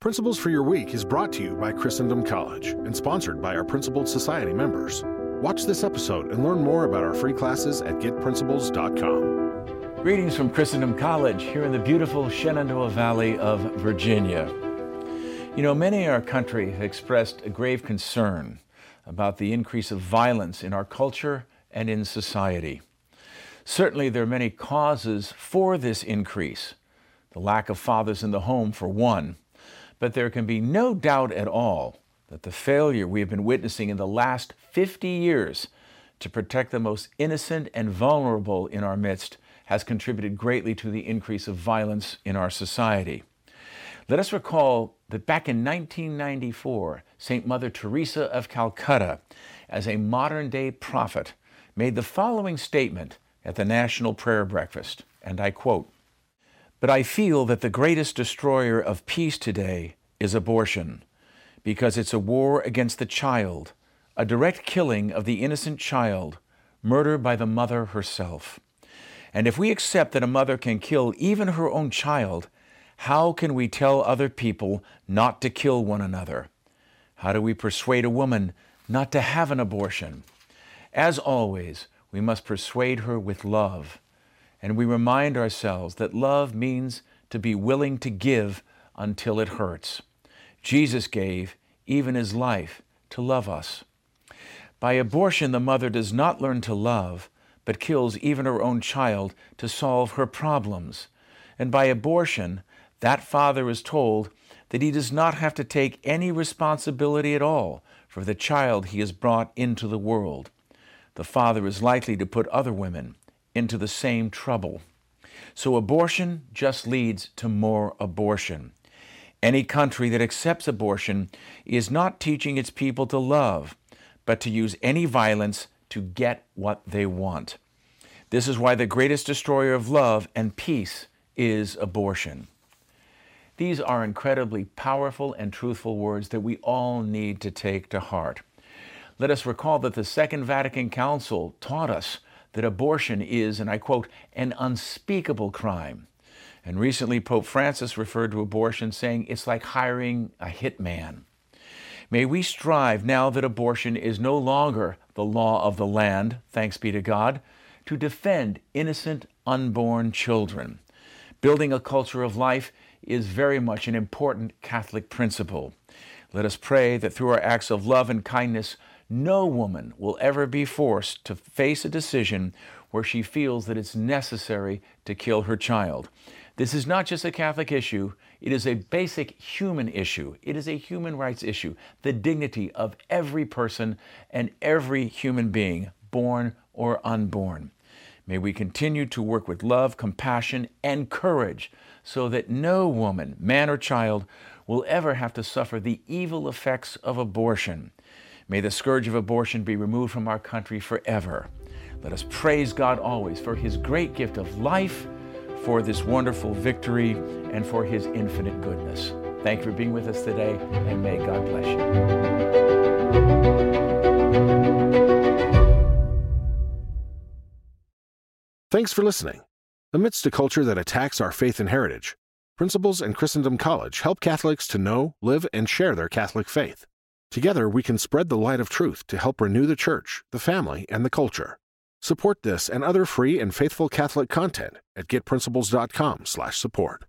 Principles for Your Week is brought to you by Christendom College and sponsored by our Principled Society members. Watch this episode and learn more about our free classes at getprinciples.com. Greetings from Christendom College here in the beautiful Shenandoah Valley of Virginia. You know, many in our country have expressed a grave concern about the increase of violence in our culture and in society. Certainly, there are many causes for this increase. The lack of fathers in the home, for one but there can be no doubt at all that the failure we have been witnessing in the last 50 years to protect the most innocent and vulnerable in our midst has contributed greatly to the increase of violence in our society. Let us recall that back in 1994, St. Mother Teresa of Calcutta, as a modern day prophet, made the following statement at the National Prayer Breakfast, and I quote but I feel that the greatest destroyer of peace today is abortion, because it's a war against the child, a direct killing of the innocent child, murder by the mother herself. And if we accept that a mother can kill even her own child, how can we tell other people not to kill one another? How do we persuade a woman not to have an abortion? As always, we must persuade her with love and we remind ourselves that love means to be willing to give until it hurts. Jesus gave even his life to love us. By abortion, the mother does not learn to love, but kills even her own child to solve her problems. And by abortion, that father is told that he does not have to take any responsibility at all for the child he has brought into the world. The father is likely to put other women into the same trouble. So abortion just leads to more abortion. Any country that accepts abortion is not teaching its people to love, but to use any violence to get what they want. This is why the greatest destroyer of love and peace is abortion. These are incredibly powerful and truthful words that we all need to take to heart. Let us recall that the Second Vatican Council taught us that abortion is, and I quote, an unspeakable crime. And recently, Pope Francis referred to abortion, saying it's like hiring a hitman. May we strive, now that abortion is no longer the law of the land, thanks be to God, to defend innocent unborn children. Building a culture of life is very much an important Catholic principle. Let us pray that through our acts of love and kindness, no woman will ever be forced to face a decision where she feels that it's necessary to kill her child. This is not just a Catholic issue, it is a basic human issue. It is a human rights issue. The dignity of every person and every human being, born or unborn. May we continue to work with love, compassion, and courage so that no woman, man, or child will ever have to suffer the evil effects of abortion. May the scourge of abortion be removed from our country forever. Let us praise God always for his great gift of life, for this wonderful victory, and for his infinite goodness. Thank you for being with us today, and may God bless you. Thanks for listening. Amidst a culture that attacks our faith and heritage, Principles and Christendom College help Catholics to know, live, and share their Catholic faith. Together, we can spread the light of truth to help renew the church, the family, and the culture. Support this and other free and faithful Catholic content at getprinciples.com/support.